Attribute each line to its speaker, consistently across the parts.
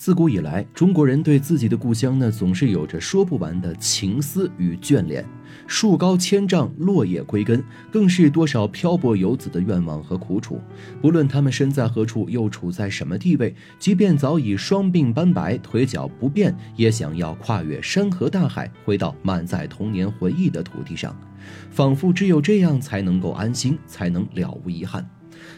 Speaker 1: 自古以来，中国人对自己的故乡呢，总是有着说不完的情思与眷恋。树高千丈，落叶归根，更是多少漂泊游子的愿望和苦楚。不论他们身在何处，又处在什么地位，即便早已双鬓斑白，腿脚不便，也想要跨越山河大海，回到满载童年回忆的土地上，仿佛只有这样才能够安心，才能了无遗憾。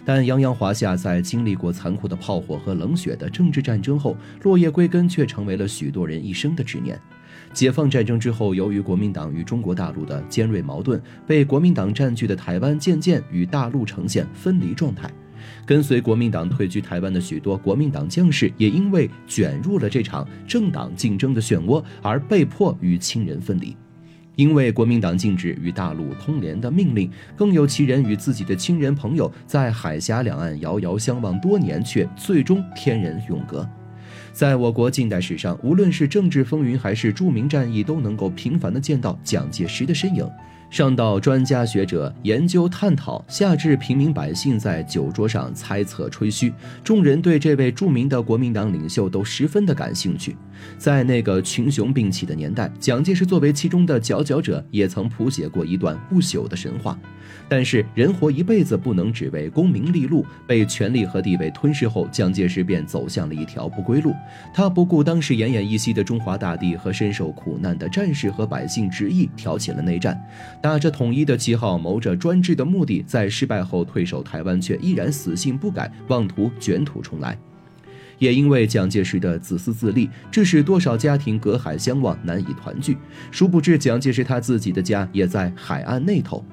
Speaker 1: 但泱泱华夏在经历过残酷的炮火和冷血的政治战争后，落叶归根却成为了许多人一生的执念。解放战争之后，由于国民党与中国大陆的尖锐矛盾，被国民党占据的台湾渐渐与大陆呈现分离状态。跟随国民党退居台湾的许多国民党将士，也因为卷入了这场政党竞争的漩涡，而被迫与亲人分离。因为国民党禁止与大陆通联的命令，更有其人与自己的亲人朋友在海峡两岸遥遥相望多年，却最终天人永隔。在我国近代史上，无论是政治风云还是著名战役，都能够频繁地见到蒋介石的身影。上到专家学者研究探讨，下至平民百姓在酒桌上猜测吹嘘，众人对这位著名的国民党领袖都十分的感兴趣。在那个群雄并起的年代，蒋介石作为其中的佼佼者，也曾谱写过一段不朽的神话。但是人活一辈子，不能只为功名利禄，被权力和地位吞噬后，蒋介石便走向了一条不归路。他不顾当时奄奄一息的中华大地和深受苦难的战士和百姓执意，挑起了内战。打着统一的旗号，谋着专制的目的，在失败后退守台湾，却依然死性不改，妄图卷土重来。也因为蒋介石的自私自利，致使多少家庭隔海相望，难以团聚。殊不知，蒋介石他自己的家也在海岸那头。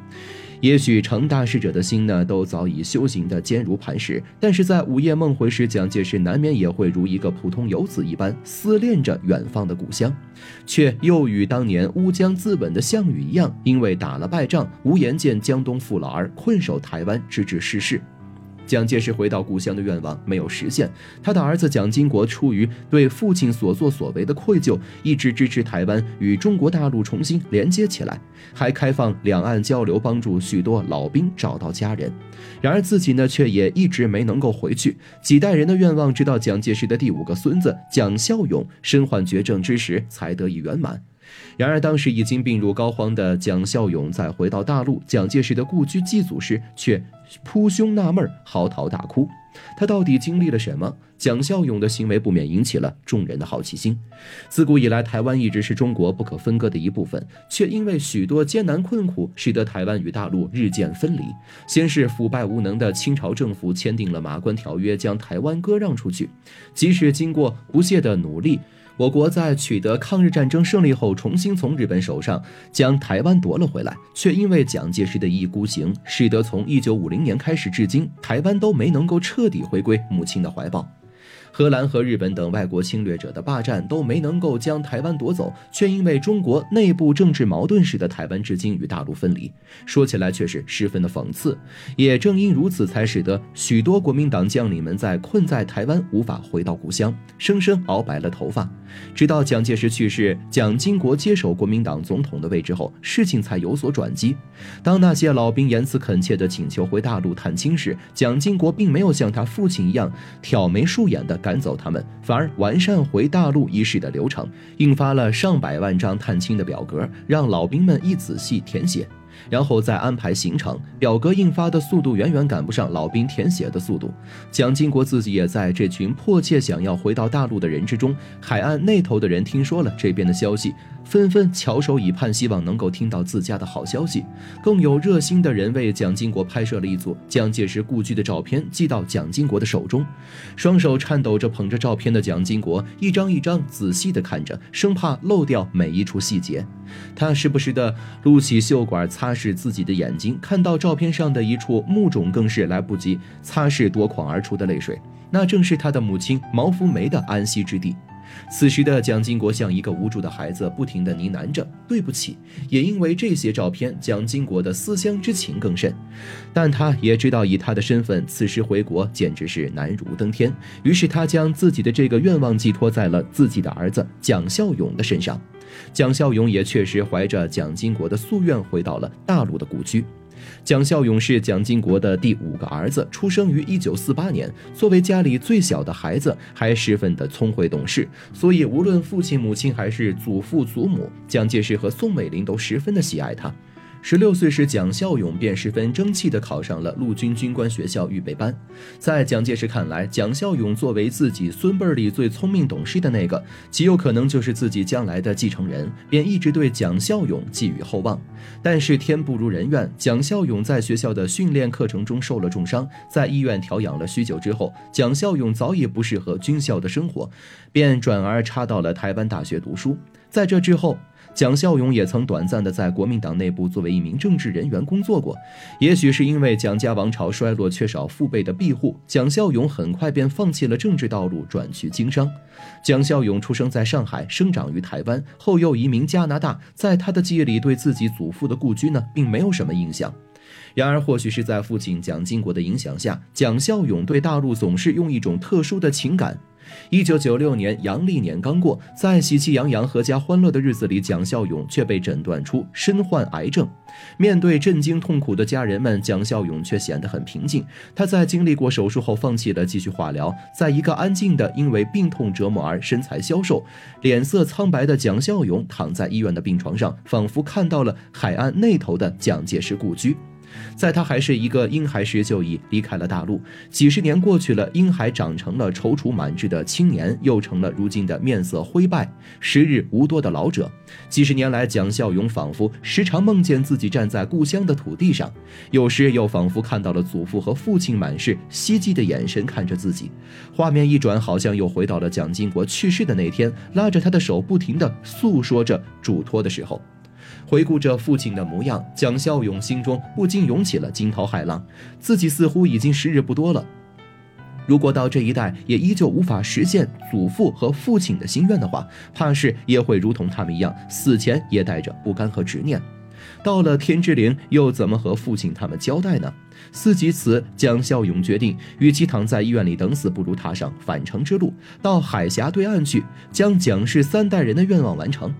Speaker 1: 也许成大事者的心呢，都早已修行的坚如磐石，但是在午夜梦回时，蒋介石难免也会如一个普通游子一般思念着远方的故乡，却又与当年乌江自刎的项羽一样，因为打了败仗，无颜见江东父老而困守台湾，直至逝世。蒋介石回到故乡的愿望没有实现，他的儿子蒋经国出于对父亲所作所为的愧疚，一直支持台湾与中国大陆重新连接起来，还开放两岸交流，帮助许多老兵找到家人。然而自己呢，却也一直没能够回去。几代人的愿望，直到蒋介石的第五个孙子蒋孝勇身患绝症之时，才得以圆满。然而，当时已经病入膏肓的蒋孝勇在回到大陆蒋介石的故居祭祖时，却扑胸纳闷，嚎啕大哭。他到底经历了什么？蒋孝勇的行为不免引起了众人的好奇心。自古以来，台湾一直是中国不可分割的一部分，却因为许多艰难困苦，使得台湾与大陆日渐分离。先是腐败无能的清朝政府签订了《马关条约》，将台湾割让出去。即使经过不懈的努力。我国在取得抗日战争胜利后，重新从日本手上将台湾夺了回来，却因为蒋介石的一意孤行，使得从一九五零年开始至今，台湾都没能够彻底回归母亲的怀抱。荷兰和日本等外国侵略者的霸占都没能够将台湾夺走，却因为中国内部政治矛盾，使得台湾至今与大陆分离。说起来却是十分的讽刺。也正因如此，才使得许多国民党将领们在困在台湾无法回到故乡，生生熬白了头发。直到蒋介石去世，蒋经国接手国民党总统的位置后，事情才有所转机。当那些老兵言辞恳切地请求回大陆探亲时，蒋经国并没有像他父亲一样挑眉竖眼的赶走他们，反而完善回大陆一事的流程，印发了上百万张探亲的表格，让老兵们一仔细填写。然后再安排行程，表格印发的速度远远赶不上老兵填写的速度。蒋经国自己也在这群迫切想要回到大陆的人之中。海岸那头的人听说了这边的消息，纷纷翘首以盼，希望能够听到自家的好消息。更有热心的人为蒋经国拍摄了一组蒋介石故居的照片，寄到蒋经国的手中。双手颤抖着捧着照片的蒋经国，一张一张仔细地看着，生怕漏掉每一处细节。他时不时地撸起袖管擦拭自己的眼睛，看到照片上的一处目肿，更是来不及擦拭夺眶而出的泪水。那正是他的母亲毛福梅的安息之地。此时的蒋经国像一个无助的孩子，不停地呢喃着“对不起”。也因为这些照片，蒋经国的思乡之情更甚。但他也知道，以他的身份，此时回国简直是难如登天。于是他将自己的这个愿望寄托在了自己的儿子蒋孝勇的身上。蒋孝勇也确实怀着蒋经国的夙愿回到了大陆的故居。蒋孝勇是蒋经国的第五个儿子，出生于一九四八年。作为家里最小的孩子，还十分的聪慧懂事，所以无论父亲、母亲还是祖父、祖母，蒋介石和宋美龄都十分的喜爱他。十六岁时，蒋孝勇便十分争气地考上了陆军军官学校预备班。在蒋介石看来，蒋孝勇作为自己孙辈里最聪明懂事的那个，极有可能就是自己将来的继承人，便一直对蒋孝勇寄予厚望。但是天不如人愿，蒋孝勇在学校的训练课程中受了重伤，在医院调养了许久之后，蒋孝勇早已不适合军校的生活，便转而插到了台湾大学读书。在这之后，蒋孝勇也曾短暂的在国民党内部作为一名政治人员工作过。也许是因为蒋家王朝衰落，缺少父辈的庇护，蒋孝勇很快便放弃了政治道路，转去经商。蒋孝勇出生在上海，生长于台湾，后又移民加拿大。在他的记忆里，对自己祖父的故居呢，并没有什么印象。然而，或许是在父亲蒋经国的影响下，蒋孝勇对大陆总是用一种特殊的情感。一九九六年阳历年刚过，在喜气洋洋、阖家欢乐的日子里，蒋孝勇却被诊断出身患癌症。面对震惊痛苦的家人们，蒋孝勇却显得很平静。他在经历过手术后，放弃了继续化疗，在一个安静的、因为病痛折磨而身材消瘦、脸色苍白的蒋孝勇躺在医院的病床上，仿佛看到了海岸那头的蒋介石故居。在他还是一个婴孩时，就已离开了大陆。几十年过去了，婴孩长成了踌躇满志的青年，又成了如今的面色灰败、时日无多的老者。几十年来，蒋孝勇仿佛时常梦见自己站在故乡的土地上，有时又仿佛看到了祖父和父亲满是希冀的眼神看着自己。画面一转，好像又回到了蒋经国去世的那天，拉着他的手，不停地诉说着嘱托的时候。回顾着父亲的模样，蒋孝勇心中不禁涌起了惊涛骇浪。自己似乎已经时日不多了，如果到这一代也依旧无法实现祖父和父亲的心愿的话，怕是也会如同他们一样，死前也带着不甘和执念。到了天之灵，又怎么和父亲他们交代呢？思及此，蒋孝勇决定，与其躺在医院里等死，不如踏上返程之路，到海峡对岸去，将蒋氏三代人的愿望完成。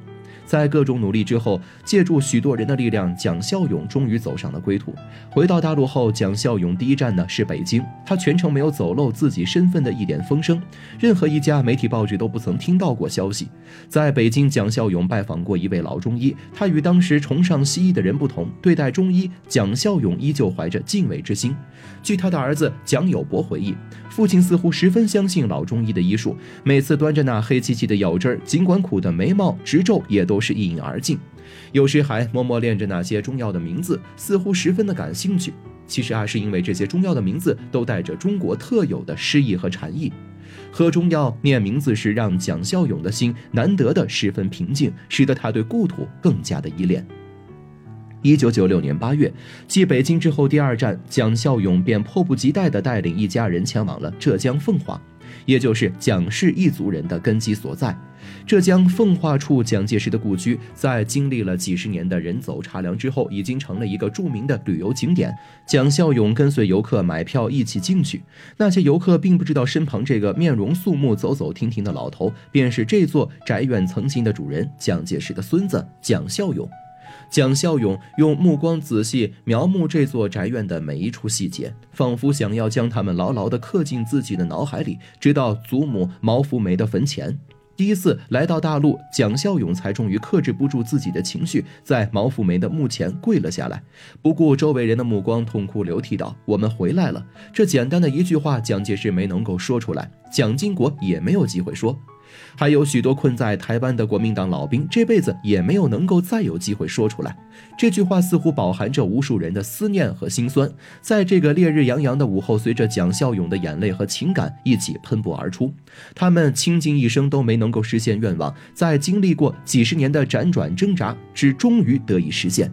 Speaker 1: 在各种努力之后，借助许多人的力量，蒋孝勇终于走上了归途。回到大陆后，蒋孝勇第一站呢是北京。他全程没有走漏自己身份的一点风声，任何一家媒体报纸都不曾听到过消息。在北京，蒋孝勇拜访过一位老中医，他与当时崇尚西医的人不同，对待中医，蒋孝勇依旧怀着敬畏之心。据他的儿子蒋友柏回忆，父亲似乎十分相信老中医的医术，每次端着那黑漆漆的药汁儿，尽管苦的眉毛直皱，也都。是一饮而尽，有时还默默念着那些中药的名字，似乎十分的感兴趣。其实啊，是因为这些中药的名字都带着中国特有的诗意和禅意。喝中药念名字时，让蒋孝勇的心难得的十分平静，使得他对故土更加的依恋。一九九六年八月，继北京之后第二站，蒋孝勇便迫不及待地带领一家人前往了浙江奉化。也就是蒋氏一族人的根基所在，浙江奉化处蒋介石的故居，在经历了几十年的人走茶凉之后，已经成了一个著名的旅游景点。蒋孝勇跟随游客买票一起进去，那些游客并不知道身旁这个面容肃穆、走走停停的老头，便是这座宅院曾经的主人蒋介石的孙子蒋孝勇。蒋孝勇用目光仔细描摹这座宅院的每一处细节，仿佛想要将它们牢牢地刻进自己的脑海里，直到祖母毛福梅的坟前。第一次来到大陆，蒋孝勇才终于克制不住自己的情绪，在毛福梅的墓前跪了下来，不顾周围人的目光，痛哭流涕道：“我们回来了。”这简单的一句话，蒋介石没能够说出来，蒋经国也没有机会说。还有许多困在台湾的国民党老兵，这辈子也没有能够再有机会说出来。这句话似乎饱含着无数人的思念和心酸，在这个烈日洋洋的午后，随着蒋孝勇的眼泪和情感一起喷薄而出。他们倾尽一生都没能够实现愿望，在经历过几十年的辗转挣扎，只终于得以实现。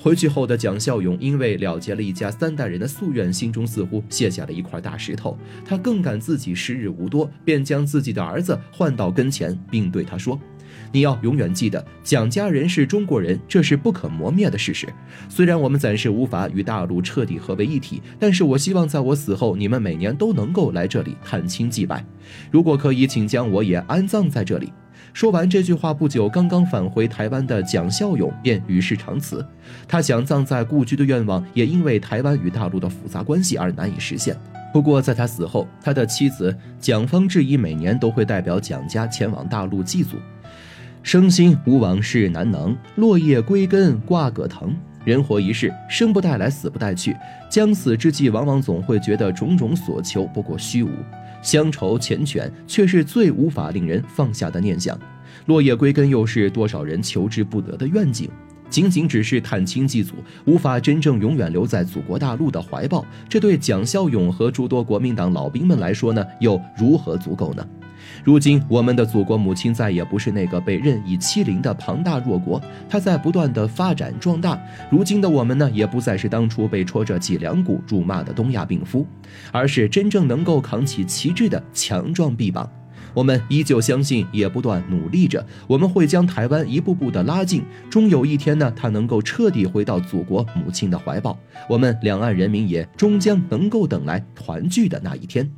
Speaker 1: 回去后的蒋孝勇，因为了结了一家三代人的夙愿，心中似乎卸下了一块大石头。他更感自己时日无多，便将自己的儿子唤到跟前，并对他说：“你要永远记得，蒋家人是中国人，这是不可磨灭的事实。虽然我们暂时无法与大陆彻底合为一体，但是我希望在我死后，你们每年都能够来这里探亲祭拜。如果可以，请将我也安葬在这里。”说完这句话不久，刚刚返回台湾的蒋孝勇便与世长辞。他想葬在故居的愿望，也因为台湾与大陆的复杂关系而难以实现。不过，在他死后，他的妻子蒋方智怡每年都会代表蒋家前往大陆祭祖。生心无往事难能，落叶归根挂葛藤。人活一世，生不带来，死不带去。将死之际，往往总会觉得种种所求不过虚无。乡愁缱绻，却是最无法令人放下的念想。落叶归根，又是多少人求之不得的愿景。仅仅只是探亲祭祖，无法真正永远留在祖国大陆的怀抱。这对蒋孝勇和诸多国民党老兵们来说呢，又如何足够呢？如今，我们的祖国母亲再也不是那个被任意欺凌的庞大弱国，它在不断的发展壮大。如今的我们呢，也不再是当初被戳着脊梁骨辱骂的东亚病夫，而是真正能够扛起旗帜的强壮臂膀。我们依旧相信，也不断努力着，我们会将台湾一步步的拉近，终有一天呢，它能够彻底回到祖国母亲的怀抱。我们两岸人民也终将能够等来团聚的那一天。